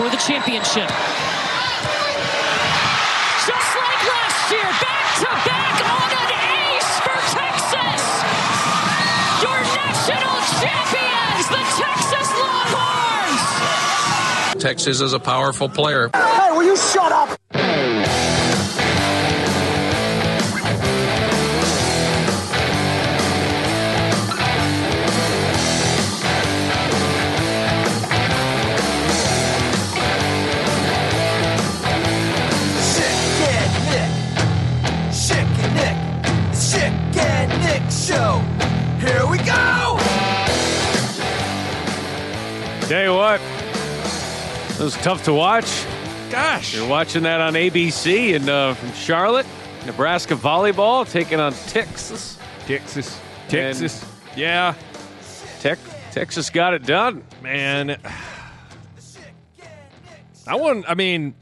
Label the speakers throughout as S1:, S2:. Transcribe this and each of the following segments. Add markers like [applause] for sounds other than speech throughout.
S1: for the championship. Just like last year, back to back on an ace for Texas. Your national champions, the Texas Longhorns.
S2: Texas is a powerful player.
S3: Hey, will you shut up?
S4: Tell you what, it was tough to watch.
S5: Gosh.
S4: You're watching that on ABC in uh, from Charlotte, Nebraska volleyball taking on Texas.
S5: Texas.
S4: And-
S5: Texas. yeah.
S4: Tech, Texas got it done.
S5: Man. I want I mean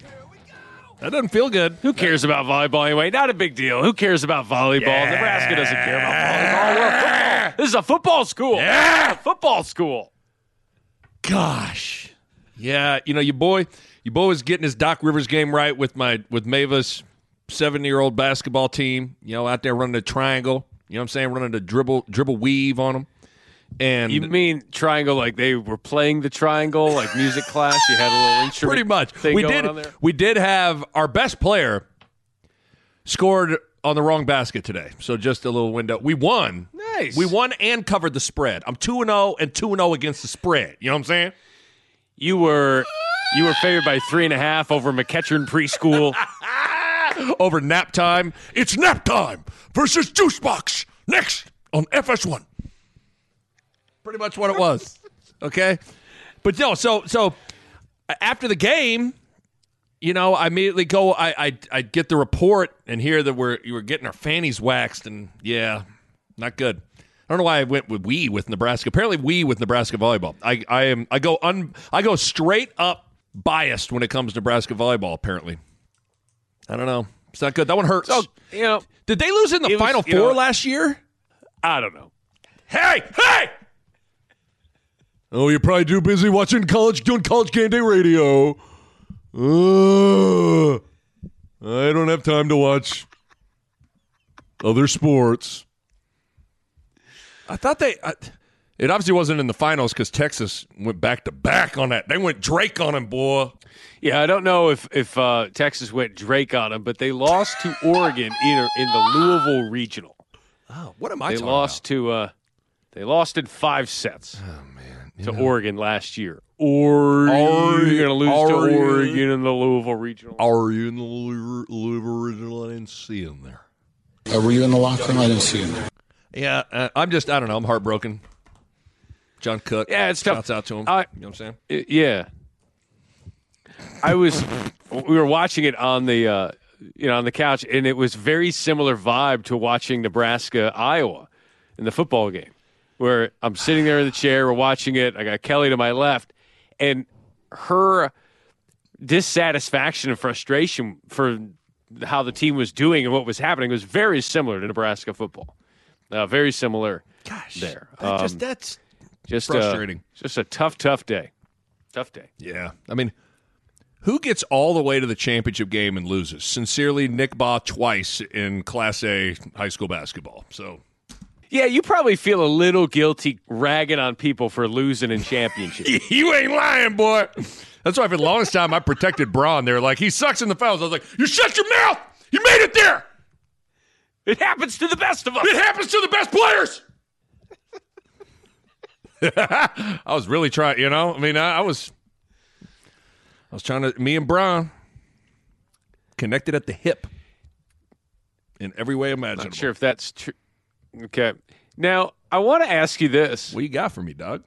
S5: that doesn't feel good.
S4: Who cares about volleyball anyway? Not a big deal. Who cares about volleyball?
S5: Yeah.
S4: Nebraska doesn't care about volleyball. This is a football school.
S5: Yeah.
S4: football school.
S5: Gosh. Yeah, you know, your boy your boy was getting his Doc Rivers game right with my with Mavis seven year old basketball team, you know, out there running a triangle. You know what I'm saying? Running a dribble dribble weave on them. And
S4: You mean triangle like they were playing the triangle, like music [laughs] class? You had a little instrument.
S5: pretty much.
S4: thing
S5: We
S4: going
S5: did
S4: on there?
S5: we did have our best player scored on the wrong basket today. So just a little window. We won.
S4: Nice.
S5: We won and covered the spread. I'm 2 and 0 and 2 and 0 against the spread. You know what I'm saying?
S4: You were you were favored by three and a half over McEachern preschool. [laughs]
S5: over nap time. It's nap time versus Juice Box next on FS1. Pretty much what it was. Okay, but no. So so after the game, you know, I immediately go. I I, I get the report and hear that we're you were getting our fannies waxed, and yeah, not good. I don't know why I went with we with Nebraska. Apparently, we with Nebraska volleyball. I I am I go un I go straight up biased when it comes to Nebraska volleyball. Apparently, I don't know. It's not good. That one hurts.
S4: So you know,
S5: Did they lose in the
S4: It was-
S5: Final Four
S4: know-
S5: last year?
S4: I don't know.
S5: Hey, hey! Oh, you're probably too busy watching college, doing college game day radio. Uh, I don't have time to watch other sports. I thought they. I, it obviously wasn't in the finals because Texas went back to back on that. They went Drake on him, boy.
S4: Yeah, I don't know if if uh, Texas went Drake on him, but they lost to Oregon in in the Louisville regional.
S5: Oh, what am I
S4: They
S5: talking
S4: lost to uh, they lost in five sets
S5: Oh man,
S4: to Oregon last year. Or you're gonna lose
S5: Are
S4: to
S5: you-
S4: Oregon in the Louisville regional.
S5: Are you in the Louisville original? I didn't see him there.
S6: Uh, were you in the locker room? I didn't see you.
S5: Yeah, uh, I'm just, I don't know. I'm heartbroken. John Cook.
S4: Yeah, it's tough.
S5: Shouts out to him.
S4: I-
S5: you know what I'm saying?
S4: I- yeah. I was we were watching it on the uh, you know on the couch and it was very similar vibe to watching Nebraska Iowa in the football game where I'm sitting there in the chair we're watching it I got Kelly to my left and her dissatisfaction and frustration for how the team was doing and what was happening was very similar to Nebraska football. Uh, very similar
S5: Gosh,
S4: there.
S5: that
S4: Um,
S5: just that's
S4: just
S5: frustrating.
S4: Uh, just a tough, tough day. Tough day.
S5: yeah. I mean, who gets all the way to the championship game and loses? Sincerely, Nick Bahe twice in Class A high school basketball. So
S4: Yeah, you probably feel a little guilty ragging on people for losing in [laughs] championships.
S5: you ain't lying, boy. That's why for the longest time I protected Braun. They're like, he sucks in the fouls. I was like, you shut your mouth. You made it there.
S4: it happens to the best of us.
S5: It happens to the best players. [laughs] I was really trying, you know. I mean, I, I was, I was trying to. Me and Braun connected at the hip in every way imaginable.
S4: Not sure if that's true. Okay. Now, I want to ask you this.
S5: What you got for me, Doug?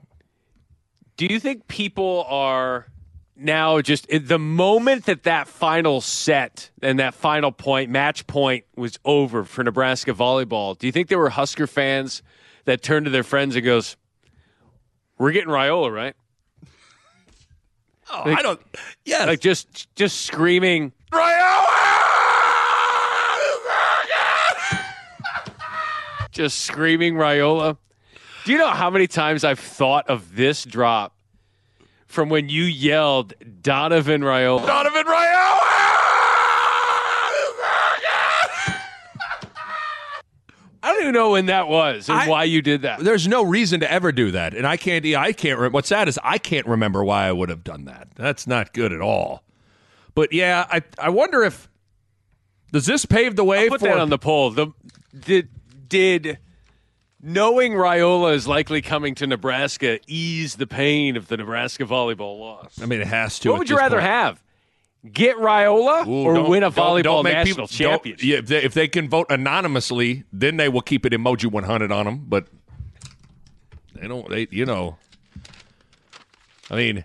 S4: Do you think people are now just the moment that that final set and that final point, match point was over for Nebraska volleyball? Do you think there were Husker fans that turned to their friends and goes, "We're getting Riola, right?"
S5: Oh,
S4: Like-
S5: I don't. Yes.
S4: Like just just screaming, just screaming Riola. Do you know how many times I've thought of this drop from when you yelled Donovan Raiola.
S5: Donovan Raiola.
S4: I don't even know when that was and
S5: I-
S4: why you did that.
S5: There's no reason to ever do that, and I can't. I can't. Re- what's sad is I can't remember why I would have done that. That's not good at all. But yeah, I I wonder if does this pave the way
S4: Put
S5: for
S4: that on the poll. The did did knowing Raiola is likely coming to Nebraska ease the pain of the Nebraska volleyball loss?
S5: I mean, it has to.
S4: What would you rather
S5: point.
S4: have? Get Raiola
S5: Ooh,
S4: or win a
S5: don't-
S4: volleyball
S5: don't
S4: national
S5: people-
S4: championship?
S5: Yeah, if they, if they can vote anonymously, then they will keep it emoji 100 on them. But they don't. They, you know. I mean,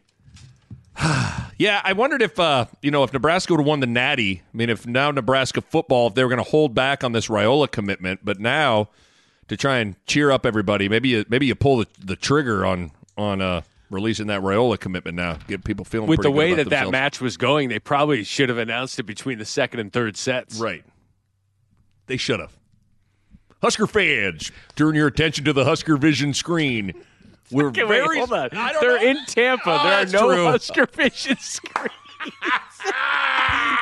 S5: [sighs] yeah. I wondered if uh, you know if Nebraska would have won the Natty. I mean, if now Nebraska football, if they were going to hold back on this Raiola commitment, but now to try and cheer up everybody, maybe you, maybe you pull the, the trigger on on uh, releasing that Raiola commitment now, get people feeling
S4: With the way that that match was going, they probably should have announced it between the second and third sets.
S5: Right. They should have. Husker fans, turn your attention to the Husker Vision screen. [laughs] We're
S4: Okay, wait,
S5: very.
S4: hold on. [laughs] They're
S5: know.
S4: in Tampa.
S5: Oh,
S4: there are no
S5: true.
S4: Husker [laughs] Vision screens.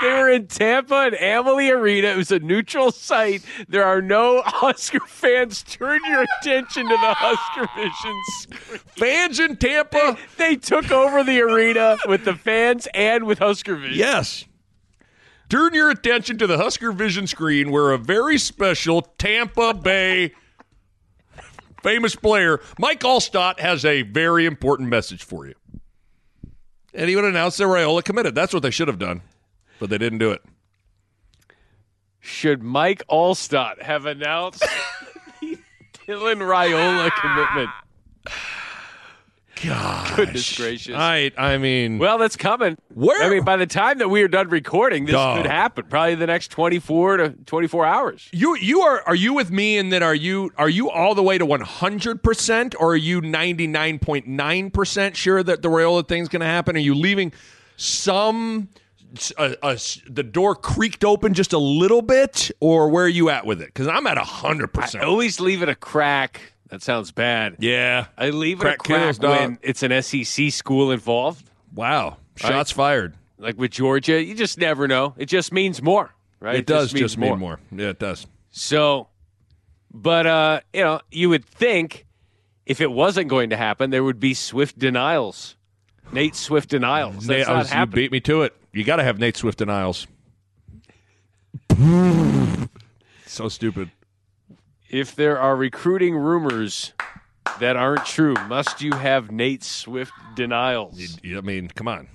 S4: they were in Tampa and Amalie Arena. It was a neutral site. There are no Husker fans. Turn your attention to the Husker Vision screen.
S5: Fans in Tampa.
S4: They took over the arena with the fans and with Husker Vision.
S5: Yes. Turn your attention to the Husker Vision screen where a very special Tampa Bay famous player, Mike Alstott, has a very important message for you. And he would announce that Raiola committed. That's what they should have done, but they didn't do it.
S4: Should Mike Alstott have announced the [laughs] Dylan Raiola commitment?
S5: God,
S4: Goodness gracious.
S5: I, I mean,
S4: Well, that's coming.
S5: Where-
S4: I mean, by the time that we are done recording, this
S5: Dog.
S4: could happen. Probably the next twenty-four to twenty-four hours.
S5: You you are are you with me in that are you are you all the way to one hundred percent or are you ninety nine point nine percent sure that the Rayola thing's going to happen? Are you leaving some uh, uh, the door creaked open just a little bit, or where are you at with it? Because I'm at hundred percent.
S4: I always leave it a crack. That sounds bad.
S5: Yeah.
S4: I leave it
S5: Crack
S4: a crack
S5: kills, dog.
S4: when it's an SEC school involved,
S5: Wow. Shots
S4: Right.
S5: fired.
S4: like with Georgia. You just never know. It just means more, right?
S5: It, does
S4: means
S5: just mean more. Yeah, it does.
S4: So, but uh, you know, you would think if it wasn't going to happen, there would be swift denials. Nate Swift denials. That's
S5: Nate,
S4: not
S5: was- you beat me to it. You got to have Nate Swift denials. [laughs] so stupid.
S4: If there are recruiting rumors that aren't true, must you have Nate Swift denials?
S5: I mean, come on.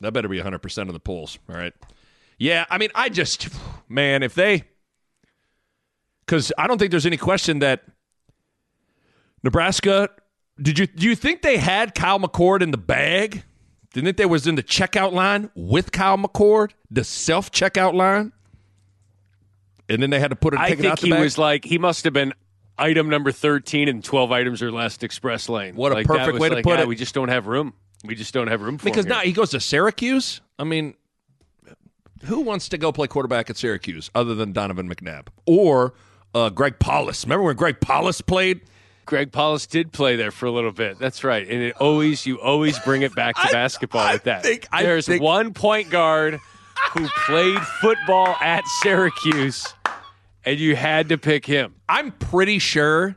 S5: That better be 100% of the polls, all right? Yeah, I mean, I just, man, if they, because I don't think there's any question that Nebraska, did you, do you think they had Kyle McCord in the bag? Didn't think they was in the checkout line with Kyle McCord, the self checkout line? And then they had to put it,
S4: I
S5: take it
S4: think
S5: out the
S4: he
S5: bag?
S4: was like he must have been item number thirteen and twelve items or less express lane.
S5: What a
S4: Like, that
S5: perfect
S4: was
S5: way to
S4: like,
S5: put
S4: "Ah,
S5: it."
S4: We just don't have room. We just don't have room for
S5: Because
S4: him here."
S5: now he goes to Syracuse. I mean, who wants to go play quarterback at Syracuse other than Donovan McNabb or uh, Greg Paulus? Remember when Greg Paulus played?
S4: Greg Paulus did play there for a little bit. That's right. And it always you always bring it back to [laughs]
S5: I-
S4: basketball
S5: I
S4: with that.
S5: think- I
S4: There's
S5: think-
S4: one point guard who played football at Syracuse and you had to pick him.
S5: I'm pretty sure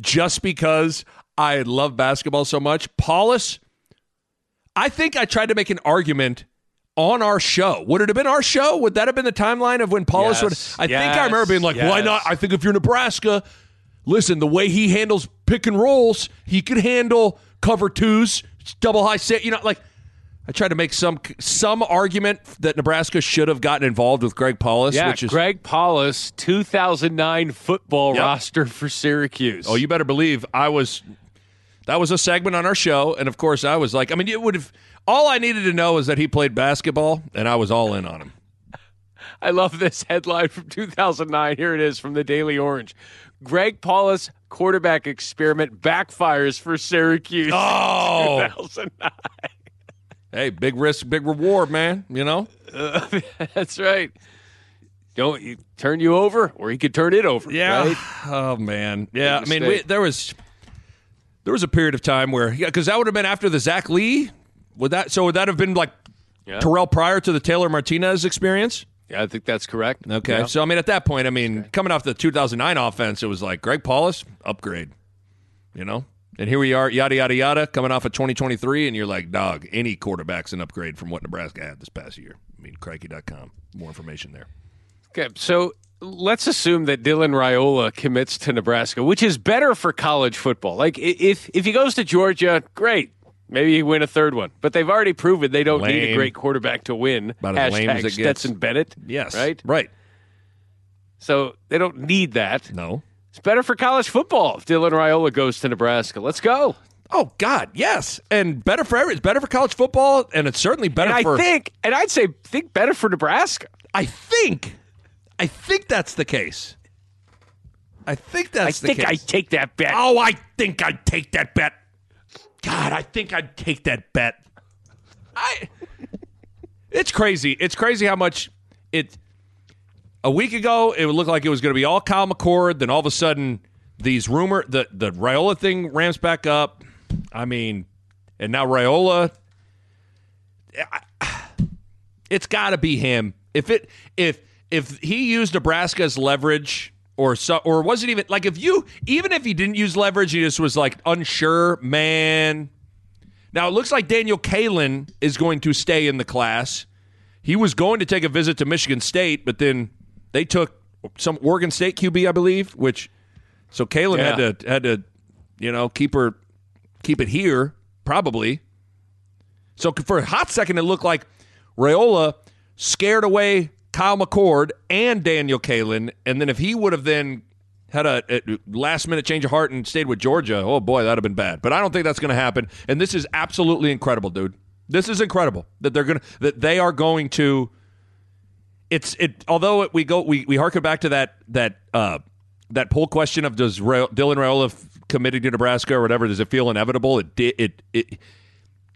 S5: just because I love basketball so much, Paulus. I think I tried to make an argument on our show. Would it have been our show? Would that have been the timeline of when Paulus
S4: Yes,
S5: would? I think I remember being like, "Why not?" I think if you're Nebraska, listen, the way he handles pick and rolls, he could handle cover twos, double high set. You know, like I tried to make some some argument that Nebraska should have gotten involved with Greg Paulus,
S4: Yeah,
S5: which is
S4: Greg Paulus, 2009 football
S5: Yep.
S4: roster for Syracuse.
S5: Oh, you better believe I was. That was a segment on our show, and of course, I was like, I mean, it would have. All I needed to know is that he played basketball, and I was all in on him.
S4: I love this headline from 2009. Here it is from the Daily Orange. Greg Paulus quarterback experiment backfires for Syracuse.
S5: Oh, [laughs]
S4: 2009.
S5: Hey, big risk, big reward, man. You know, [laughs]
S4: That's right. Don't you turn you over, or he could turn it over. right?
S5: Oh man, yeah. I mean, we, there was there was a period of time where, yeah, because that would have been after the Zach Lee Would that so would that have been like
S4: Yeah.
S5: Terrell prior to the Taylor Martinez experience?
S4: Yeah, I think that's correct.
S5: Okay.
S4: Yeah.
S5: So I mean at that point, I mean, coming off the 2009 offense, it was like Greg Paulus, upgrade. You know? And here we are, yada yada yada, coming off of 2023 and you're like, "Dog, any quarterback's an upgrade from what Nebraska had this past year." I mean, crikey.com. More information there.
S4: Okay, so let's assume that Dylan Raiola commits to Nebraska, which is better for college football. Like if if he goes to Georgia, great. Maybe he win a third one. But they've already proven they don't need a great quarterback to win.
S5: About as lame as it gets.
S4: Stetson Bennett.
S5: Yes.
S4: Right?
S5: Right.
S4: So they don't need that.
S5: No.
S4: It's better for college football if Dylan Raiola goes to Nebraska. Let's go.
S5: Oh God, yes, and better for every. It's better for college football, and it's certainly better
S4: And I
S5: for.
S4: think, and I'd say, think better for Nebraska.
S5: I think, I think that's the case. I think that's
S4: I
S5: the
S4: think I take that bet.
S5: oh, I think I'd take that bet. God, I think I'd take that bet. I. It's crazy. It's crazy how much it. A week ago, it would look like it was going to be all Kyle McCord. Then all of a sudden, these rumor the the Raiola thing ramps back up. I mean, and now Raiola. it's got to be him. If it if if he used Nebraska's leverage or so or wasn't even like if you even if he didn't use leverage, he just was like unsure, man. Now it looks like Daniel Kaelin is going to stay in the class. He was going to take a visit to Michigan State, but then they took some Oregon State QB, I believe, which so Kaelin
S4: Yeah.
S5: had to had to you know keep her keep it here probably. So for a hot second, it looked like Rayola scared away Kyle McCord and Daniel Kaelin, and then if he would have then had a, a last minute change of heart and stayed with Georgia, oh boy, that'd have been bad. But I don't think that's going to happen. And this is absolutely incredible, dude. This is incredible that they're going to that they are going to. It's it. Although it, we go we we harken back to that that uh that poll question of does Ra- Dylan Rayola f- committing to Nebraska or whatever does it feel inevitable? It did it it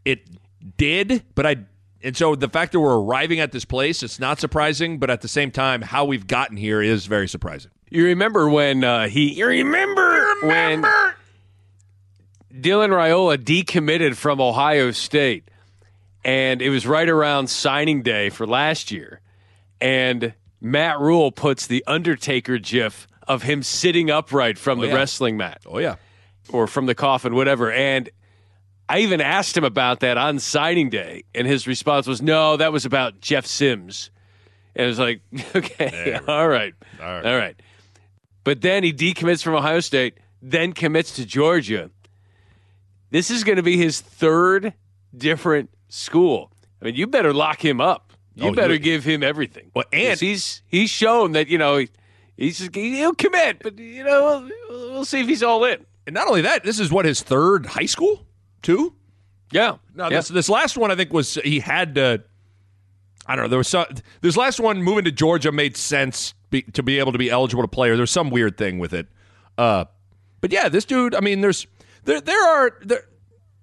S5: it did, but I and so the fact that we're arriving at this place, it's not surprising, but at the same time, how we've gotten here is very surprising.
S4: You remember when uh, he? You remember, when Dylan Raiola decommitted from Ohio State, and it was right around signing day for last year, and Matt Rhule puts the Undertaker gif of him sitting upright from the
S5: yeah.
S4: wrestling mat
S5: Oh yeah.
S4: or from the coffin, whatever, and. I even asked him about that on signing day, and his response was, "No, that was about Jeff Sims." And it was like, [laughs] "Okay, all right, all right, all right." But then he decommits from Ohio State, then commits to Georgia. This is going to be his third different school. I mean, you better lock him up. You
S5: Oh,
S4: better give him everything.
S5: Well, and-
S4: he's he's shown that you know he, he's he'll commit, but you know we'll, we'll see if he's all in.
S5: And not only that, this is what his third high school too.
S4: Yeah,
S5: No,
S4: yeah.
S5: this this last one I think was he had to. I don't know. There was some. This last one moving to Georgia made sense be, to be able to be eligible to play. Or there's some weird thing with it. Uh, but yeah, this dude. I mean, there's there there are there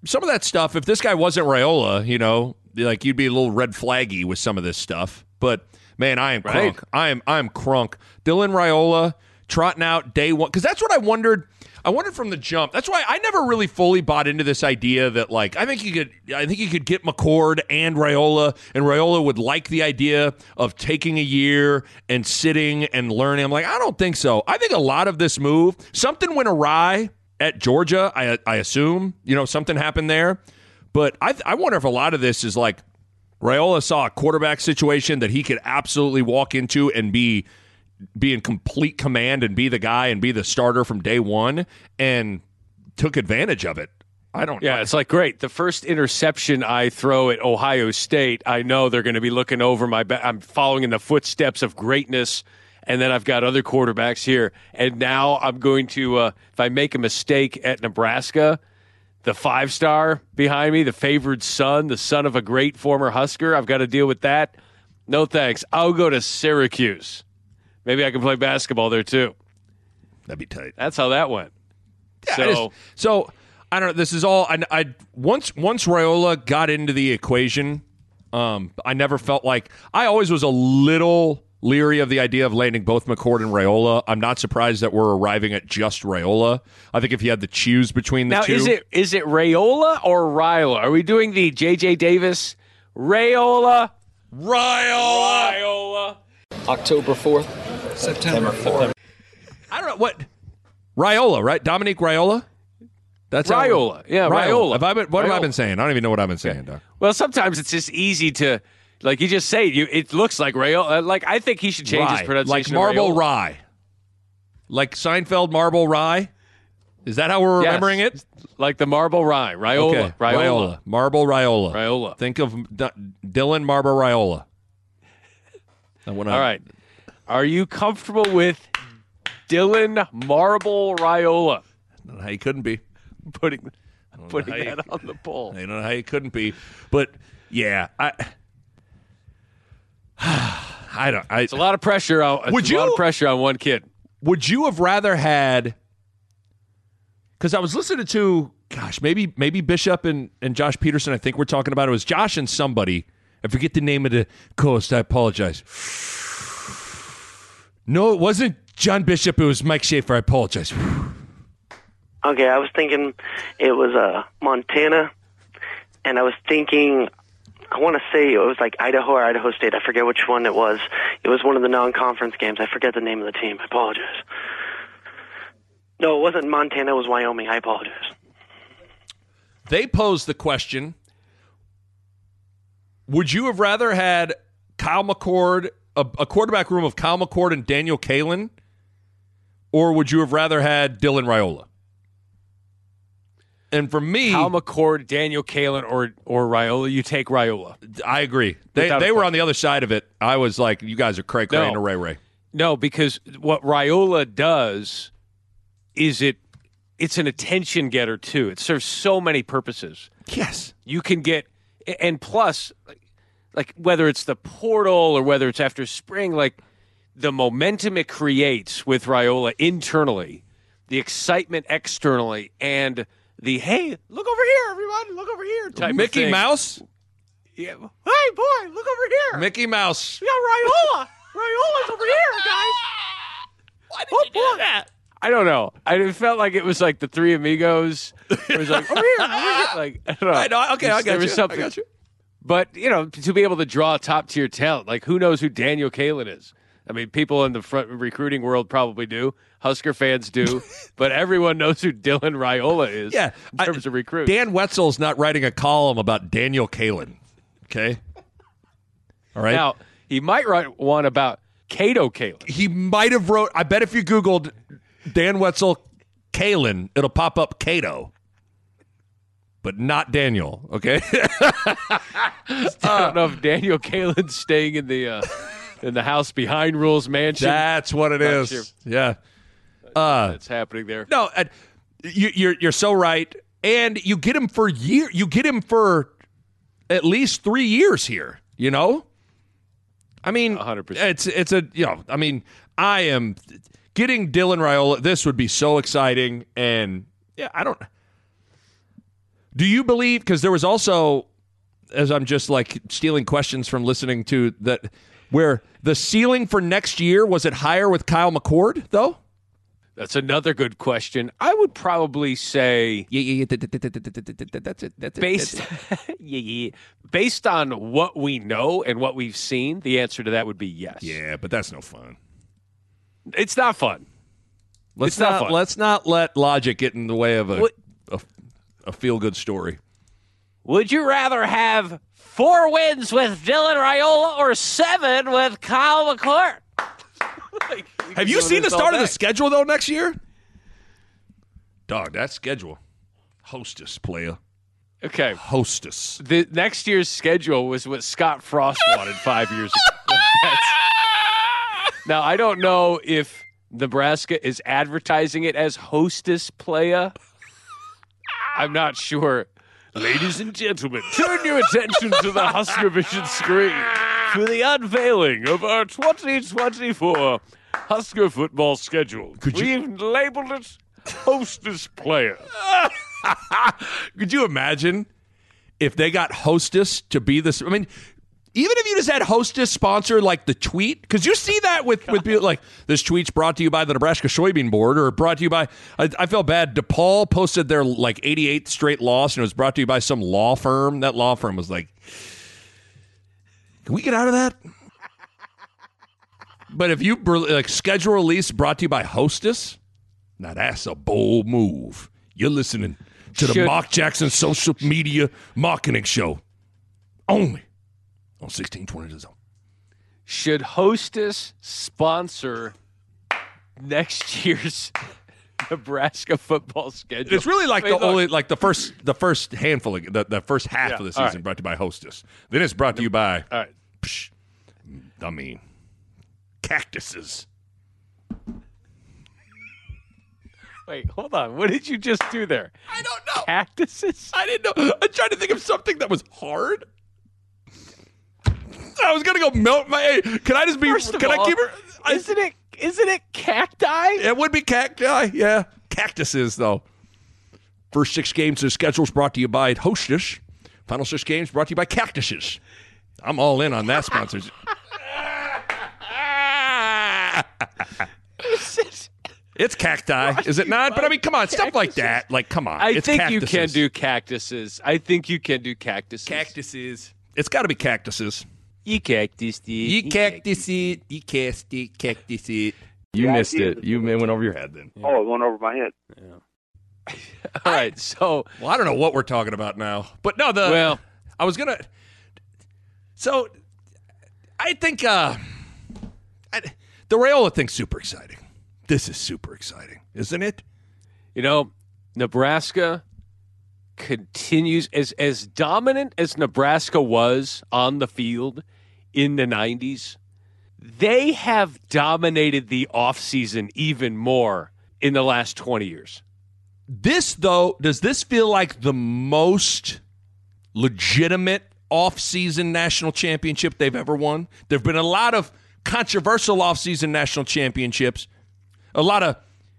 S5: some of that stuff. If this guy wasn't Rayola, you know, like you'd be a little red flaggy with some of this stuff. But man, I am
S4: Right.
S5: crunk. I am I am crunk. Dylan Rayola trotting out day one because that's what I wondered. I wondered from the jump. That's why I never really fully bought into this idea that like I think you could I think you could get McCord and Rayola and Rayola would like the idea of taking a year and sitting and learning. I'm like, I don't think so. I think a lot of this move, something went awry at Georgia, I I assume. You know, something happened there. But I I wonder if a lot of this is like Rayola saw a quarterback situation that he could absolutely walk into and be be in complete command and be the guy and be the starter from day one and took advantage of it. I don't
S4: Yeah, it's like great. The first interception I throw at Ohio State, I know they're going to be looking over my back. I'm following in the footsteps of greatness, and then I've got other quarterbacks here. And now I'm going to, uh, if I make a mistake at Nebraska, the five star behind me, the favored son, the son of a great former Husker, I've got to deal with that. No thanks. I'll go to Syracuse. Maybe I can play basketball there too.
S5: that'd be tight.
S4: That's how that went.
S5: Yeah,
S4: so
S5: I just- so I don't know. This is all I, I once once Rayola got into the equation. Um, I never felt like I always was a little leery of the idea of landing both McCord and Raiola. I'm not surprised that we're arriving at just Raiola. I think if you had to choose between the
S4: Now,
S5: two,
S4: is it is it Rayola or Riola? Are we doing the J.J. Davis Rayola?
S5: Raiola?
S4: Raiola.
S2: October 4th. September 4th.
S5: I don't know what Raiola, right? Dominic Raiola. That's how-
S4: Raiola. Yeah, Raiola.
S5: Have I been, what have I been saying? I don't even know what I've been saying, Doug.
S4: Well, sometimes it's just easy to, like you just say, you it looks like Rayola. Uh, like I think he should change his pronunciation.
S5: like marble
S4: Raiola.
S5: rye, like Seinfeld marble rye. Is that how we're
S4: Yes.
S5: remembering it?
S4: like the marble rye. Raiola.
S5: Okay,
S4: Raiola.
S5: marble Raiola.
S4: Raiola.
S5: Think of D- Dylan Marble Raiola. I
S4: All right. Are you comfortable with Dylan Marble Raiola
S5: I don't know how you couldn't be.
S4: putting putting
S5: how you-
S4: that on the poll?
S5: I don't know how you couldn't be, but yeah, I. [sighs] I don't. I,
S4: It's a lot of pressure on. It's
S5: Would
S4: a lot
S5: you-
S4: of pressure on one kid?
S5: would you have rather had because i was listening to gosh maybe maybe bishop and, and josh peterson i think we're talking about it was josh and somebody i forget the name of the co-host i apologize no it wasn't john bishop it was mike schaefer i apologize
S3: Okay, I was thinking it was uh, Montana, and I was thinking, I want to say it was like Idaho or Idaho State. I forget which one it was. It was one of the non-conference games. I forget the name of the team. I apologize. No, it wasn't Montana. It was Wyoming. I apologize.
S5: they posed the question would you have rather had kyle mccord a, a quarterback room of kyle mccord and daniel Kaelin, or would you have rather had dylan raiola and for me
S4: Kyle McCord, Daniel Kaelin, or or Raiola. You take Raiola.
S5: I agree. They they were on the other side of it. I was like, you guys are cray cray
S4: No.
S5: and a ray ray.
S4: No, because what Raiola does is it it's an attention getter too. It serves so many purposes.
S5: Yes.
S4: You can get and plus like, whether it's the portal or whether it's after spring, like the momentum it creates with Raiola internally, the excitement externally, and the hey, look over here, everyone, look over here type
S5: Mickey
S4: thing.
S5: Mouse.
S4: Yeah. Hey, boy, look over here.
S5: Mickey Mouse.
S4: We got Raiola. Raiola's over here, guys. Why did oh, you do that? I don't know. I it felt like it was like the three amigos. It was like [laughs] over here, [laughs] over here. Like I don't know.
S5: I know. Okay, I
S4: There
S5: got
S4: was
S5: you.
S4: something.
S5: I got you.
S4: But you know, to be able to draw top tier talent, like who knows who Daniel Kaelin is? I mean, people in the front recruiting world probably do. Husker fans do, [laughs] but everyone knows who Dylan Raiola is.
S5: Yeah.
S4: in
S5: I-
S4: terms of recruit.
S5: Dan Wetzel's not writing a column about Daniel Kaelin. Okay. All right.
S4: now he might write one about Kato Kaelin.
S5: he might have wrote. I bet if you Googled Dan Wetzel Kaelin, it'll pop up Kato, but not Daniel. Okay. [laughs]
S4: I don't know if Daniel Kaelin's staying in the uh, in the house behind Rhule's Mansion.
S5: That's what it is.
S4: sure.
S5: Yeah. Uh,
S4: That's happening there.
S5: No, you, you're you're so right, and you get him for year. You get him for at least three years here. You know, I mean,
S4: 100%.
S5: It's it's a you know, I mean, I am getting Dylan Raiola. This would be so exciting, and yeah, I don't. Do you believe? Because there was also, as I'm just like stealing questions from listening to that, where the ceiling for next year was it higher with Kyle McCord though?
S4: That's another good question. I would probably say
S5: Yeah, yeah, yeah. That's it. That's it.
S4: based [laughs] yeah, yeah. based on what we know and what we've seen, the answer to that would be yes.
S5: Yeah, but that's no fun.
S4: It's not fun.
S5: Let's
S4: It's not
S5: not
S4: fun.
S5: let's not let logic get in the way of a
S4: What-
S5: a, a feel good story.
S4: Would you rather have four wins with Dylan Raiola or seven with Kyle McCord? Like, we
S5: Have you seen the start of the schedule though next year? Dog, that schedule. Hostess player.
S4: Okay.
S5: Hostess.
S4: The next year's schedule was what Scott Frost wanted five years ago. [laughs] Now I don't know if Nebraska is advertising it as hostess playa. I'm not sure. Ladies and gentlemen, turn your attention to the Husker Vision screen for the unveiling of our 2024 Husker football schedule.
S5: Could you-
S4: We've labeled it hostess player. [laughs]
S5: Could you imagine if they got hostess to be this? I mean, Even if you just had Hostess sponsor like the tweet, because you see that with with people like this tweet's brought to you by the Nebraska Soybean Board or brought to you by. I, I felt bad. DePaul posted their like 88th straight loss and it was brought to you by some law firm. That law firm was like, "Can we get out of that?" But if you like schedule release brought to you by Hostess, now that's a bold move. You're listening to the
S4: Should-
S5: Mark Jackson social media marketing show only on 1620 to zone.
S4: Should Hostess sponsor next [laughs] year's Nebraska football schedule?
S5: It's really like
S4: I mean,
S5: the
S4: look,
S5: only like the first the first handful of the, the first half
S4: Yeah,
S5: of the season
S4: right.
S5: brought to you by Hostess. Then it's brought to you by
S4: All right.
S5: psh, I mean cactuses.
S4: Wait, hold on. What did you just do there?
S5: I don't know.
S4: Cactuses?
S5: I didn't know. I tried to think of something that was hard. I was gonna go melt my. Hey, can I just be?
S4: First
S5: can
S4: all,
S5: I keep her? I-
S4: Isn't it? Isn't it cacti?
S5: It would be cacti, yeah. Cactuses, though. First six games of the schedules brought to you by Hostess. Final six games brought to you by Cactuses. I'm all in on that sponsors. [laughs] [laughs] it's cacti, is it not? But I mean, come on, stuff like that. Like, come on.
S4: I
S5: it's
S4: think you can do cactuses. I think you can do cactuses.
S5: cactuses. It's got to be cactuses.
S4: You cactus,
S5: You cactus it. You cast it. Cactus it. You missed it. You went over your head then.
S7: Oh, it went over my head. Yeah. [laughs]
S4: All right. So,
S5: Well, I don't know what we're talking about now, but no, the
S4: well,
S5: I was gonna. So, I think uh, I, the Rayola thing's super exciting. This is super exciting, isn't it?
S4: you know, Nebraska continues as as dominant as Nebraska was on the field in the 90s. They have dominated the offseason even more in the last 20 years.
S5: This though, does this feel like the most legitimate off-season national championship they've ever won? There've been a lot of controversial off-season national championships. A lot of,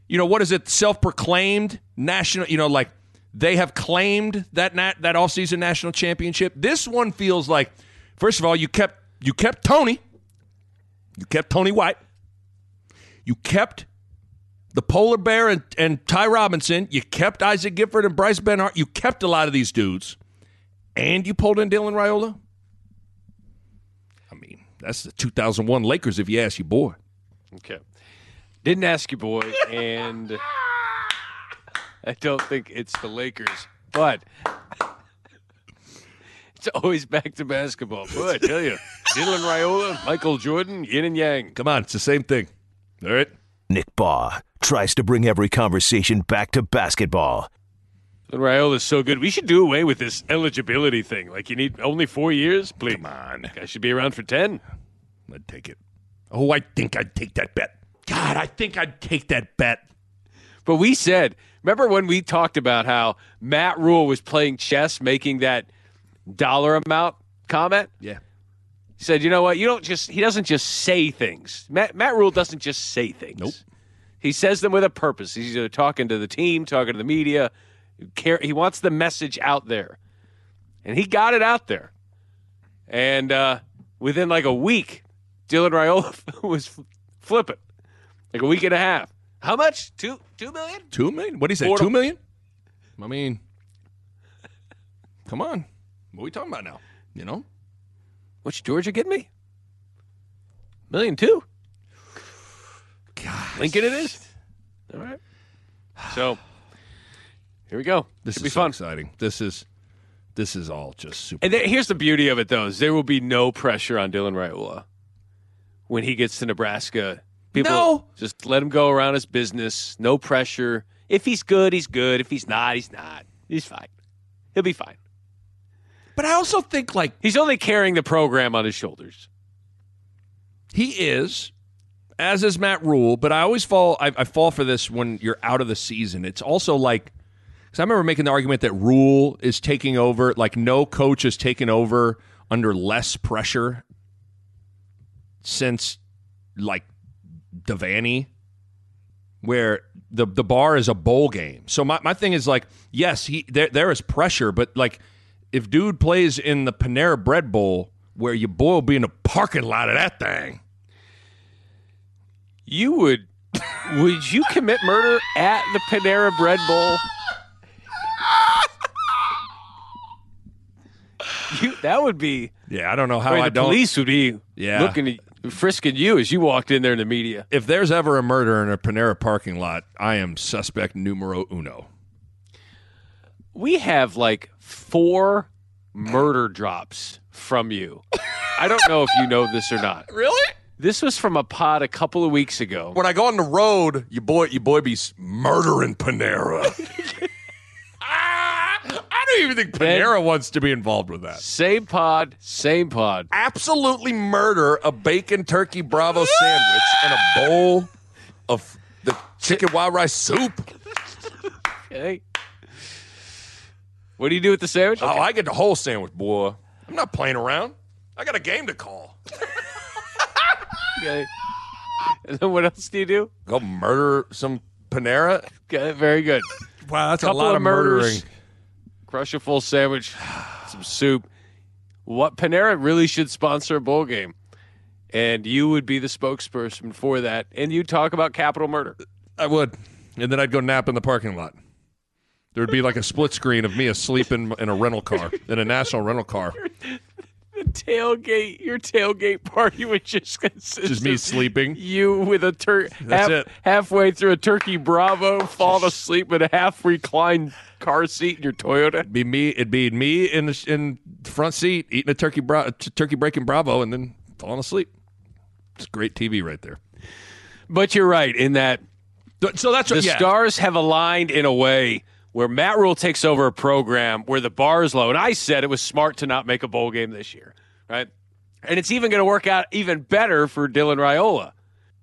S5: you know, what is it? Self-proclaimed national, you know, like they have claimed that nat- that off-season national championship. This one feels like first of all, you kept you kept Tony. You kept Tony White. You kept the polar bear and, and Ty Robinson. You kept Isaac Gifford and Bryce Benhart. You kept a lot of these dudes. And you pulled in Dylan Raiola. I mean, that's the 2001 Lakers, if you ask your boy.
S4: Okay. Didn't ask your boy, and I don't think it's the Lakers, but [laughs] it's always back to basketball. Boy, I tell you, Dylan Raiola, Michael Jordan, yin and yang.
S5: Come on, it's the same thing. All right?
S8: Nick Bahe tries to bring every conversation back to basketball.
S4: Dylan Raiola is so good. We should do away with this eligibility thing. Like, you need only four years? Please.
S5: Come on.
S4: I should be around for 10.
S5: I'd take it. Oh, I think I'd take that bet. God, I think I'd take that bet.
S4: But we said, remember when we talked about how Matt Rhule was playing chess, making that dollar amount comment?
S5: Yeah.
S4: He said, you know what? You don't just, he doesn't just say things. Matt, Matt Rhule doesn't just say things.
S5: Nope.
S4: He says them with a purpose. He's either talking to the team, talking to the media. Care, he wants the message out there. And he got it out there. And uh, within like a week, Dylan Raiola [laughs] was flipping. Like a week and a half. How much? Two two million?
S5: Two million? What do you say?
S4: Four
S5: Two million? I mean, [laughs] come on. What are we talking about now? You know?
S4: What's Georgia getting me? Million two.
S5: God.
S4: Lincoln it is. All right. So here we go.
S5: This
S4: Should
S5: is
S4: be
S5: so
S4: fun.
S5: exciting. This is this is all just super.
S4: And here's the beauty of it, though: is there will be no pressure on Dylan Raiola when he gets to Nebraska. People
S5: No.
S4: just let him go around his business. No pressure. If he's good, he's good. If he's not, he's not. He's fine. He'll be fine.
S5: But I also think like
S4: He's only carrying the program on his shoulders.
S5: he is, as is Matt Rhule. But I always fall. I, I fall for this when you're out of the season. It's also like because I remember making the argument that Rhule is taking over. Like no coach has taken over under less pressure since like Devaney, where the the bar is a bowl game. So my, my thing is like, yes, he there there is pressure, but like if dude plays in the Panera Bread Bowl where your boy will be in the parking lot of that thing.
S4: You would would you commit murder at the Panera Bread Bowl? You, that would be.
S5: Yeah, I don't know how
S4: I mean,
S5: I
S4: the
S5: don't.
S4: police would be
S5: Yeah.
S4: looking at frisking you as you walked in there in the media.
S5: If there's ever a murder in a Panera parking lot, I am suspect numero uno.
S4: We have like four murder drops from you. I don't know if you know this or not.
S5: Really?
S4: This was from a pod a couple of weeks ago.
S5: When I go on the road, your boy, your boy be murdering Panera. [laughs] Ah, I don't even think Panera wants to be involved with that.
S4: Same pod, same pod.
S5: Absolutely murder a bacon turkey bravo sandwich and a bowl of the chicken wild rice soup.
S4: Okay. What do you do with the sandwich?
S5: Oh, I get the whole sandwich, boy. I'm not playing around. I got a game to call. [laughs]
S4: Okay. And then what else do you do?
S5: Go murder some Panera.
S4: Okay, very good.
S5: Wow, that's
S4: Couple
S5: a lot
S4: of
S5: of
S4: murders.
S5: murdering.
S4: Crush a full sandwich, some soup. What Panera really should sponsor a bowl game. And you would be the spokesperson for that. And you'd talk about capital murder.
S5: I would, and then I'd go nap in the parking lot. There would be like a split screen of me asleep in, in a rental car, in a national rental car. [laughs]
S4: The tailgate, your tailgate party would just consist
S5: Just me
S4: of
S5: sleeping.
S4: You with a tur-
S5: That's it.
S4: halfway through a turkey Bravo, falling asleep in a half reclined car seat in your Toyota.
S5: Be me. It'd be me in the in the front seat eating a turkey bra- t- turkey breaking Bravo, and then falling asleep. It's great TV right there.
S4: But you're right in that
S5: So that's
S4: the
S5: what. Yeah.
S4: stars have aligned in a way where Matt Rhule takes over a program where the bar is low. And I said it was smart to not make a bowl game this year, right? And it's even going to work out even better for Dylan Raiola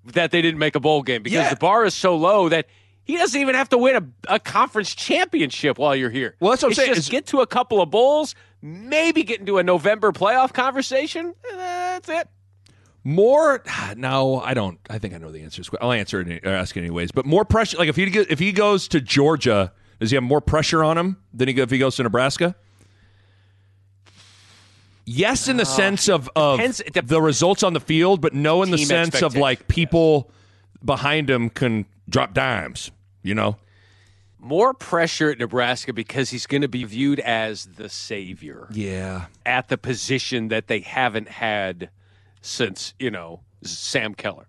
S4: that they didn't make a bowl game because
S5: Yeah.
S4: the bar is so low that he doesn't even have to win a, a conference championship while you're here.
S5: Well, that's what I'm
S4: It's
S5: saying,
S4: Just
S5: is-
S4: get to a couple of bowls, maybe get into a November playoff conversation. and That's it.
S5: More no, I don't. I think I know the answer. I'll answer it or ask it anyways. But more pressure. Like if he if he goes to Georgia, does he have more pressure on him than he if he goes to Nebraska? Yes, in the uh, sense of, of
S4: depends- it
S5: the results on the field, but no in the
S4: Team
S5: sense of like
S4: expectations,
S5: people behind him can drop dimes. You know,
S4: More pressure at Nebraska because he's going to be viewed as the savior.
S5: yeah.
S4: at the position that they haven't had since, you know, Sam Keller.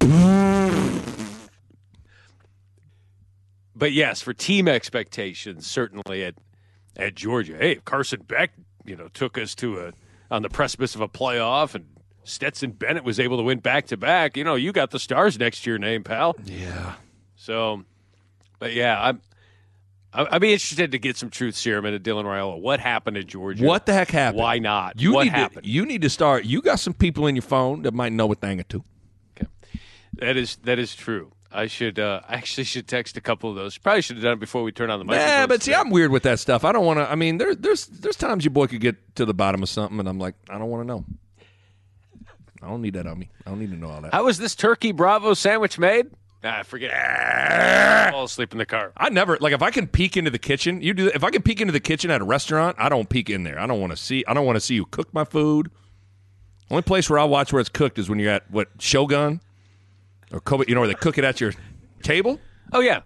S4: [laughs] but yes, for team expectations, certainly at at Georgia. Hey, if Carson Beck, you know, took us to a on the precipice of a playoff and Stetson Bennett was able to win back to back, you know, you got the stars next to your name, pal.
S5: Yeah.
S4: So, but yeah, I'm. I'd be interested to get some truth serum into Dylan Raiola. What happened at Georgia?
S5: What the heck happened?
S4: Why not?
S5: You
S4: what
S5: need
S4: happened?
S5: To, you need to start. You got some people in your phone that might know a thing or two.
S4: Okay, That is that is true. I should uh, [laughs] I actually should text a couple of those. Probably should have done it before we turn on the mic.
S5: Yeah, but see, I'm weird with that stuff. I don't want to. I mean, there, there's there's times your boy could get to the bottom of something, and I'm like, I don't want to know. I don't need that on me. I don't need to know all that.
S4: How was this turkey Bravo sandwich made? Ah, forget it. Fall asleep in the car.
S5: I never like if I can peek into the kitchen. You do if I can peek into the kitchen at a restaurant. I don't peek in there. I don't want to see. I don't want to see you cook my food. Only place where I'll watch where it's cooked is when you're at what Shogun or Kobe. You know where they cook it at your table.
S4: Oh yeah,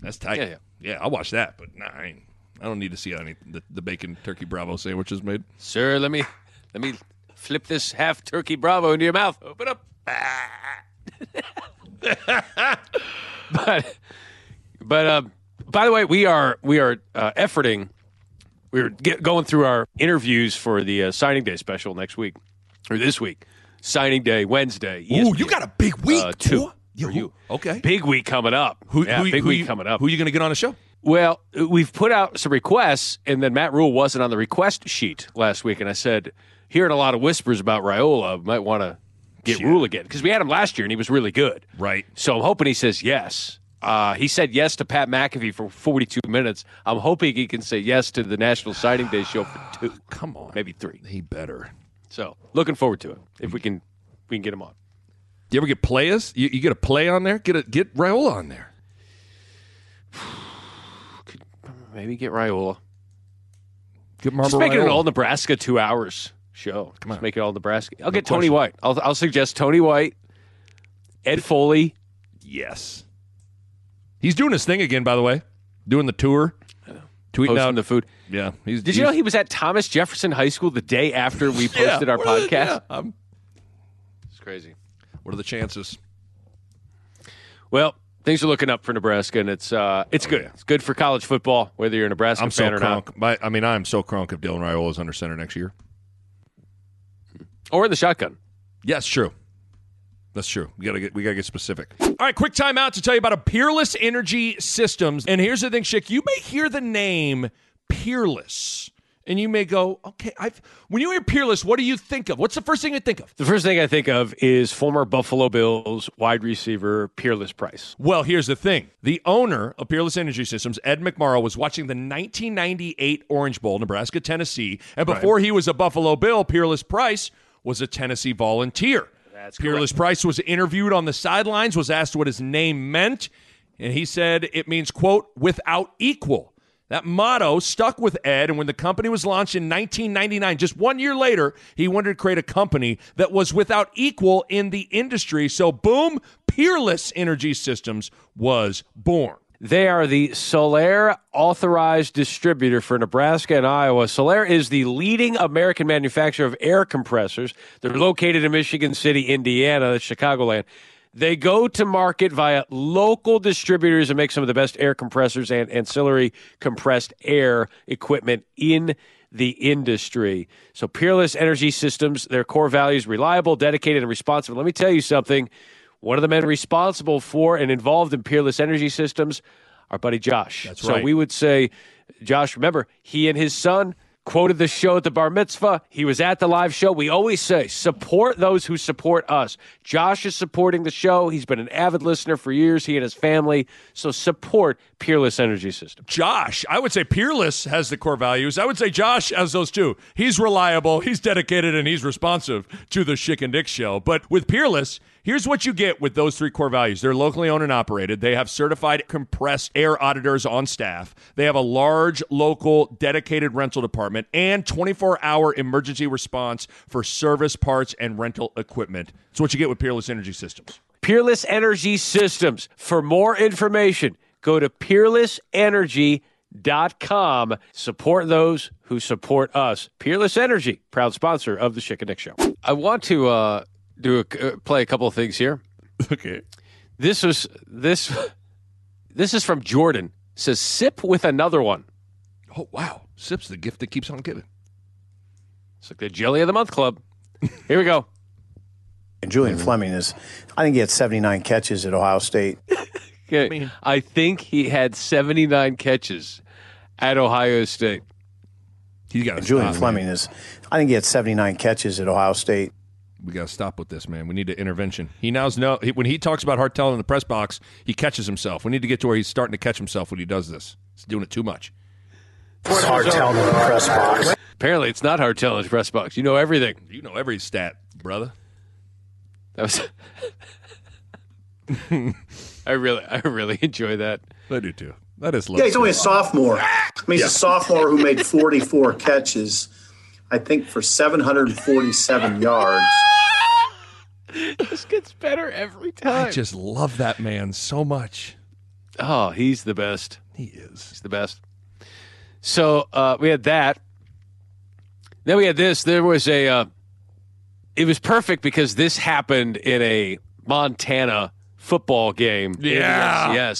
S5: That's tight.
S4: Yeah,
S5: yeah. I'll watch that. But nah, I, ain't, I don't need to see how any the, the bacon turkey Bravo sandwich is made.
S4: sir. Let me let me flip this half turkey Bravo into your mouth. Open up. [laughs] but but uh, by the way, we are we are uh, efforting. We are get, going through our interviews for the uh, signing day special next week or this week. Signing day Wednesday.
S5: Ooh, you got a big week.
S4: Uh,
S5: boy. Yeah,
S4: you.
S5: Okay.
S4: Big week coming up.
S5: Who,
S4: yeah,
S5: who,
S4: big
S5: who
S4: week
S5: you,
S4: coming up.
S5: Who you going to get on the show?
S4: Well, we've put out some requests, and then Matt Rhule wasn't on the request sheet last week, and I said, hearing a lot of whispers about Raiola, might want to get Rhule again because we had him last year and he was really good.
S5: Right.
S4: So I'm hoping he says yes. Uh, he said yes to Pat McAfee for 42 minutes. I'm hoping he can say yes to the National Signing Day show for two,
S5: Come on.
S4: maybe three.
S5: He better.
S4: So looking forward to it if we can we can get him on.
S5: Do you ever get players? You, you get a play on there? Get a get Raiola on there. [sighs]
S4: Could Maybe get Raiola.
S5: Get
S4: Just
S5: Marble
S4: make it an all Nebraska two hours show.
S5: Come on.
S4: Just make it all Nebraska. I'll get
S5: No
S4: Tony. White. I'll, I'll suggest Tony White, Ed Foley.
S5: Yes. He's doing his thing again, by the way. Doing the tour. Tweeting
S4: Posting
S5: out
S4: the food.
S5: Yeah. He's,
S4: Did you know he was at Thomas Jefferson High School the day after we [laughs] posted our podcast?
S5: Yeah. Um,
S4: It's crazy.
S5: what are the chances?
S4: Well, things are looking up for Nebraska, and it's uh, it's good. It's good for college football, whether you're a Nebraska
S5: I'm so
S4: fan or not,
S5: crunk. My, I mean, I'm so crunk if Dylan Raiola is under center next year.
S4: or in the shotgun.
S5: Yes, true. That's true. We gotta get we gotta get specific. All right, quick time out to tell you about a Peerless Energy Systems. And here's the thing, Schick. You may hear the name Peerless, and you may go, "Okay, I've." When you hear Peerless, what do you think of? What's the first thing you think of?
S4: The first thing I think of is former Buffalo Bills wide receiver Peerless Price.
S5: Well, here's the thing. The owner of Peerless Energy Systems, Ed McMorrow, was watching the 1998 Orange Bowl, Nebraska, Tennessee. And before he was a Buffalo Bill, Peerless Price was a Tennessee volunteer.
S4: That's
S5: Peerless Price was interviewed on the sidelines, was asked what his name meant, and he said it means, quote, without equal. That motto stuck with Ed, and when the company was launched in 1999, just one year later, he wanted to create a company that was without equal in the industry. So, boom, Peerless Energy Systems was born.
S4: They are the Sullair authorized distributor for Nebraska and Iowa. Sullair is the leading American manufacturer of air compressors. They're located in Michigan City, Indiana, that's Chicagoland. They go to market via local distributors and make some of the best air compressors and ancillary compressed air equipment in the industry. So, Peerless Energy Systems, their core values reliable, dedicated, and responsive. Let me tell you something. One of the men responsible for and involved in Peerless Energy Systems, our buddy Josh.
S5: That's
S4: so
S5: right.
S4: we would say, Josh, remember, he and his son quoted the show at the bar mitzvah. He was at the live show. We always say, support those who support us. Josh is supporting the show. He's been an avid listener for years, he and his family. So support Peerless Energy Systems.
S5: Josh, I would say Peerless has the core values. I would say Josh has those too. He's reliable, he's dedicated, and he's responsive to the Schick and Dick show. But with Peerless, here's what you get with those three core values. They're locally owned and operated. They have certified compressed air auditors on staff. They have a large local dedicated rental department and 24-hour emergency response for service parts and rental equipment. That's what you get with Peerless Energy Systems.
S4: Peerless Energy Systems. For more information, go to peerlessenergy.com. Support those who support us. Peerless Energy, proud sponsor of the Schick and Nick Show. I want to uh, do a, uh, play a couple of things here. [laughs]
S5: Okay.
S4: This was this this is from Jordan. It says sip with another one.
S5: Oh, wow. Sip's the gift that keeps on giving.
S4: It's like the Jelly of the Month Club. Here we go.
S7: And Julian Fleming is, I think he had 79 catches at Ohio State. [laughs]
S4: Okay. I think he had 79 catches at Ohio State.
S5: He's got
S7: And Julian Fleming is, I think he had 79 catches at Ohio State.
S5: We got to stop with this, man. We need an intervention. He now's know he, when he talks about Hartel in the press box, he catches himself. We need to get to where he's starting to catch himself when he does this. He's doing it too much.
S7: It's hard telling in the press box.
S4: Apparently, it's not hard in the press box. You know everything.
S5: You know every stat, brother.
S4: That was. [laughs] I really, I really enjoy that.
S5: I do too. That is
S9: Yeah, he's only a sophomore. I mean, he's a sophomore who made 44 catches, I think, for 747 [laughs] yards.
S4: This gets better every time.
S5: I just love that man so much.
S4: Oh, he's the best.
S5: He is.
S4: He's the best. So uh, we had that. Then we had this. There was a. Uh, it was perfect because this happened in a Montana football game. in the
S5: Yeah.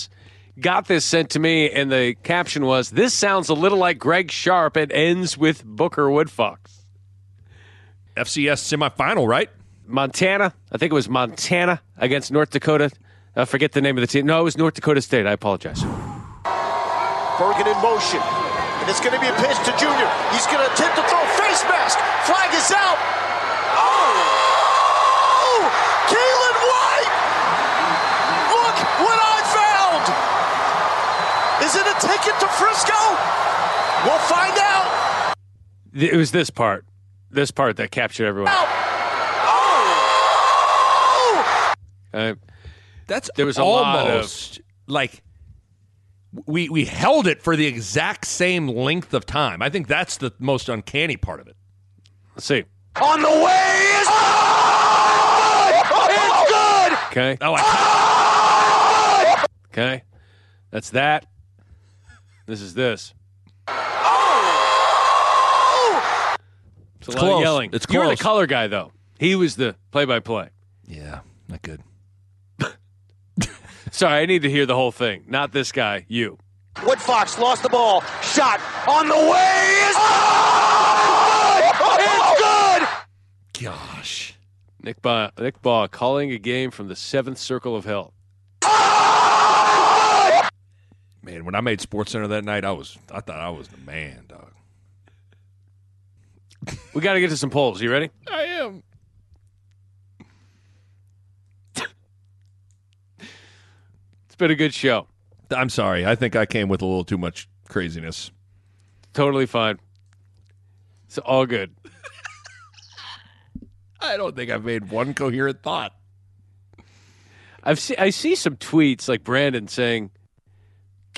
S4: FCS. Got this sent to me, and the caption was, "This sounds a little like Greg Sharpe. It ends with Booker Woodfox."
S5: FCS semifinal, right?
S4: Montana. I think it was Montana against North Dakota. I forget the name of the team. No, it was North Dakota State. I apologize.
S10: Bergen in motion. And it's going to be a pitch to Junior. He's going to attempt to throw face mask. Flag is out. Oh! Kalen White! Look what I found! Is it to Frisco? We'll find out.
S4: It was this part. This part that captured everyone.
S10: Oh!
S4: Uh,
S5: That's
S4: There was a lot of-
S5: almost like we we held it for the exact same length of time. I think that's the most uncanny part of it.
S4: let's see.
S10: On the way is oh, it's good.
S4: Okay.
S5: Oh, I,
S4: Okay. That's that. This is this. It's a lot
S5: close.
S4: of yelling.
S5: It's
S4: You were the color guy, though. He was the play-by-play.
S5: yeah, not good. [laughs]
S4: Sorry, I need to hear the whole thing. Not this guy. You.
S10: Wood Fox lost the ball. Shot on the way is oh, it's oh, oh. good.
S5: Gosh.
S4: Nick Bahe, Nick Bahe calling a game from the seventh circle of hell.
S5: Man, when I made Sports Center that night, I was I thought I was the man, dog.
S4: We got to get to some polls. You ready?
S5: I am.
S4: It's been a good show.
S5: I'm sorry. I think I came with a little too much craziness.
S4: Totally fine. It's all good. [laughs]
S5: I don't think I've made one coherent thought.
S4: I've see, I see some tweets like Brandon saying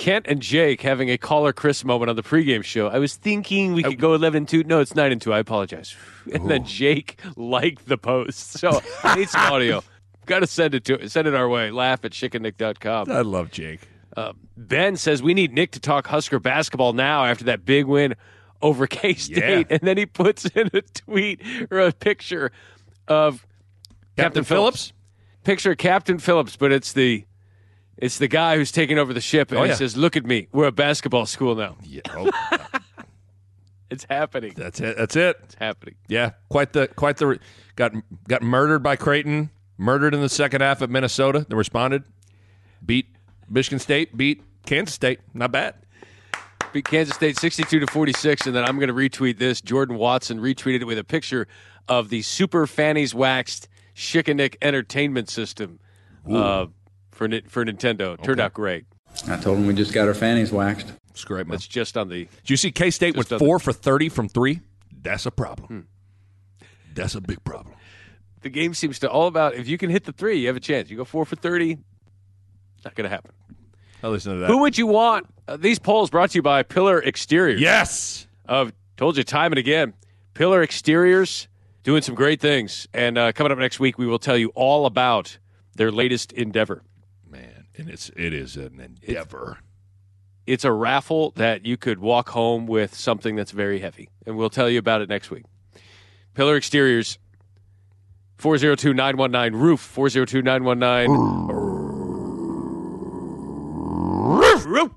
S4: Kent and Jake having a caller Chris moment on the pregame show. I was thinking we could go 11 and 2. No, it's 9 and 2. I apologize. [laughs] And then Jake liked the post. So [laughs] I need some audio. Got to send it to send it our way. Laugh at schickandnick.com.
S5: I love Jake.
S4: Uh, ben says we need Nick to talk Husker basketball now after that big win over [laughs] K State,
S5: Yeah.
S4: and then he puts in a tweet or a picture of
S5: Captain Phillips?
S4: Picture of Captain Phillips, but it's the it's the guy who's taking over the ship, and
S5: Oh,
S4: he says, "Look at me, we're a basketball school now.
S5: Yeah. Oh, [laughs]
S4: It's happening.
S5: that's it. That's it.
S4: It's happening."
S5: Yeah, quite the quite the got got murdered by Creighton, murdered in the second half at Minnesota. They responded, beat Michigan State, beat Kansas State. Not bad.
S4: Beat Kansas State 62 to 46, and then I'm going to retweet this. Jordan Watson retweeted it with a picture of the Super Fannies Waxed Chickenick Entertainment System uh, for for Nintendo. Turned out great.
S2: I told him we just got our fannies waxed.
S5: It's great, man.
S4: That's just on the.
S5: Did you see K State went
S4: Just Hmm.
S5: four for thirty from three? That's a problem. That's a big problem.
S4: The game seems to all about if you can hit the three, you have a chance. You go four for 30, not going to happen.
S5: I listen to that.
S4: Who would you want? Uh, these polls brought to you by Pillar Exteriors.
S5: yes.
S4: I've told you time and again. Pillar Exteriors doing some great things. And uh, coming up next week, we will tell you all about their latest endeavor.
S5: And it's it is an endeavor.
S4: It's a raffle that you could walk home with something that's very heavy. And we'll tell you about it next week. Pillar Exteriors, 402 919 Roof, 402 919 Roof.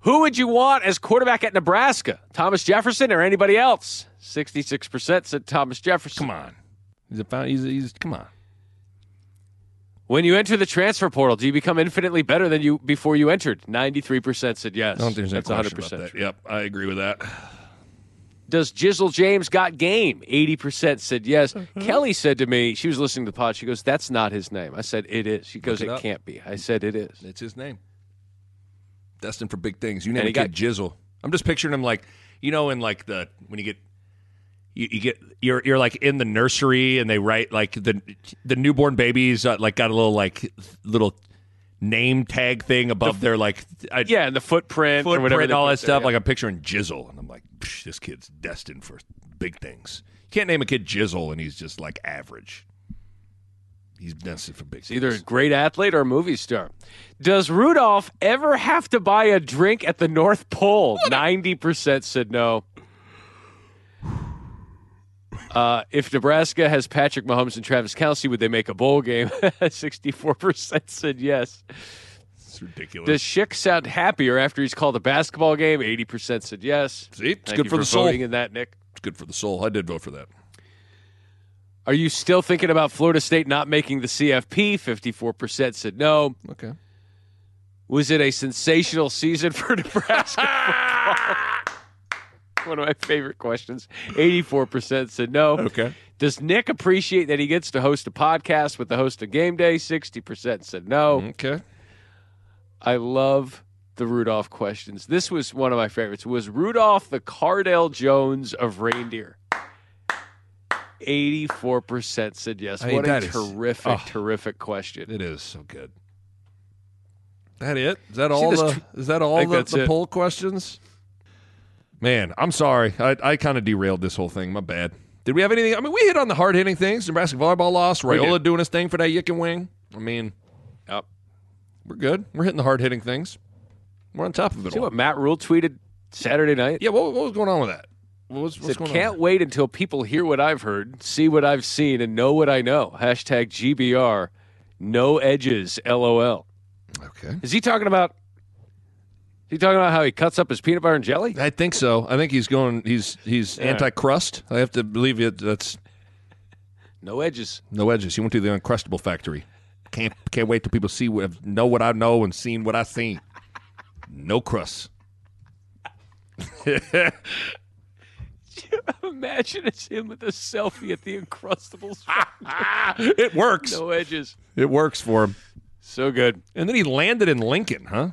S4: Who would you want as quarterback at Nebraska? Thomas Jefferson or anybody else? 66% said Thomas Jefferson.
S5: Come on, he's a found, he's, he's come on.
S4: When you enter the transfer portal, do you become infinitely better than you before you entered? 93% said yes.
S5: I don't think there's any
S4: That's
S5: question
S4: 100%.
S5: about that. Yep, I agree with that.
S4: Does Jizzle James got game? 80% said yes.
S5: Mm-hmm.
S4: Kelly said to me, she was listening to the pod, she goes, That's not his name. I said, It is. She goes,
S5: it
S4: It, can't be. I said, It is.
S5: It's his name. Destined for big things. You name
S4: And
S5: a
S4: he got-
S5: Jizzle. I'm just picturing him like you know in like the when you get you, you get you're you're like in the nursery and they write like the the newborn babies uh, like got a little like little name tag thing above their like I,
S4: Yeah, and the footprint,
S5: footprint
S4: or whatever.
S5: and all that
S4: there,
S5: stuff.
S4: yeah.
S5: Like I'm picturing Jizzle, and I'm like, "Psh, this kid's destined for big things. You can't name a kid Jizzle, and he's just like average. He's destined for big
S4: either a great athlete or a movie star. Does Rudolph ever have to buy a drink at the North Pole? 90% said no. Uh, if Nebraska has Patrick Mahomes and Travis Kelce, would they make a bowl game? [laughs] 64% said yes.
S5: It's ridiculous.
S4: Does Schick sound happier after he's called a basketball game? 80% said yes.
S5: See, it's
S4: Thank
S5: good
S4: you
S5: for the soul.
S4: voting in that, Nick.
S5: It's good for the soul. I did vote for that.
S4: Are you still thinking about Florida State not making the CFP? 54% said no.
S5: Okay.
S4: Was it a sensational season for [laughs] Nebraska football? [laughs] One of my favorite questions. 84% said no.
S5: Okay.
S4: Does Nick appreciate that he gets to host a podcast with the host of Game Day? 60% said no.
S5: Okay.
S4: I love the Rudolph questions. This was one of my favorites. Was Rudolph the Cardale Jones of reindeer? 84% said yes.
S5: I mean,
S4: what a
S5: is-
S4: terrific,
S5: oh.
S4: terrific question.
S5: It is so good. That it? Is that all the?
S4: tr-
S5: is that all the, the poll questions? Man, I'm sorry. I, I kind of derailed this whole thing. My bad. Did we have anything? I mean, we hit on the hard hitting things. Nebraska volleyball loss.
S4: Raiola
S5: doing his thing for that Yick and Wing. I mean,
S4: Yep.
S5: we're good. We're hitting the hard hitting things. We're on top of it
S4: See
S5: all.
S4: what Matt Rhule tweeted Saturday night?
S5: Yeah, what, what was going on with that? What was, what's
S4: said, can't
S5: on?
S4: wait until people hear what I've heard, see what I've seen, and know what I know. Hashtag GBR. No edges. LOL.
S5: Okay.
S4: Is he talking about? He talking about how he cuts up his peanut butter and jelly?
S5: I think so. I think he's going. He's he's
S4: Yeah.
S5: anti crust. I have to believe it. That's
S4: No edges.
S5: no edges. He went to the uncrustable factory. Can't can't wait till people see what know what I know and seen what I seen. No crust. [laughs]
S4: Imagine it's him with a selfie at the Uncrustables. [laughs]
S5: it works.
S4: no edges.
S5: It works for him.
S4: So good.
S5: And then he landed in Lincoln, huh?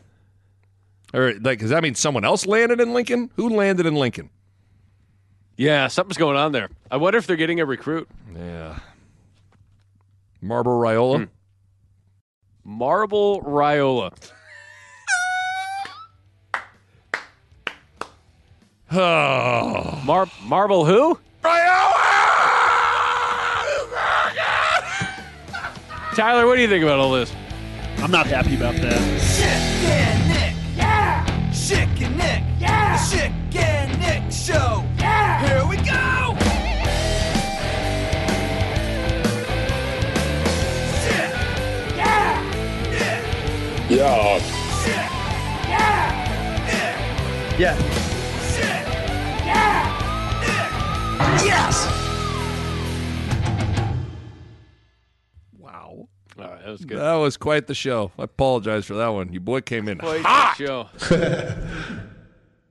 S5: Or like, does that mean someone else landed in Lincoln? Who landed in Lincoln?
S4: Yeah, something's going on there. I wonder if they're getting a recruit.
S5: Yeah. Marble Raiola. Hmm.
S4: Marble Raiola. [sighs]
S5: Oh.
S4: Mar- Marble who? Raiola! Tyler, what do you think about all this?
S11: I'm not happy about that.
S12: Schick and Nick. Yeah. Schick and Nick. Yeah. The Schick and Nick Show. Yeah. Here we go. Schick. Yeah. Nick.
S6: Yeah.
S12: Schick. Yeah. Nick.
S11: Yeah.
S12: Schick. Yeah. Nick. Yes.
S5: Wow.
S4: All right, that was good.
S5: That was quite the show. I apologize for that one. Your boy came in
S4: Quite
S5: hot.
S4: the show. [laughs]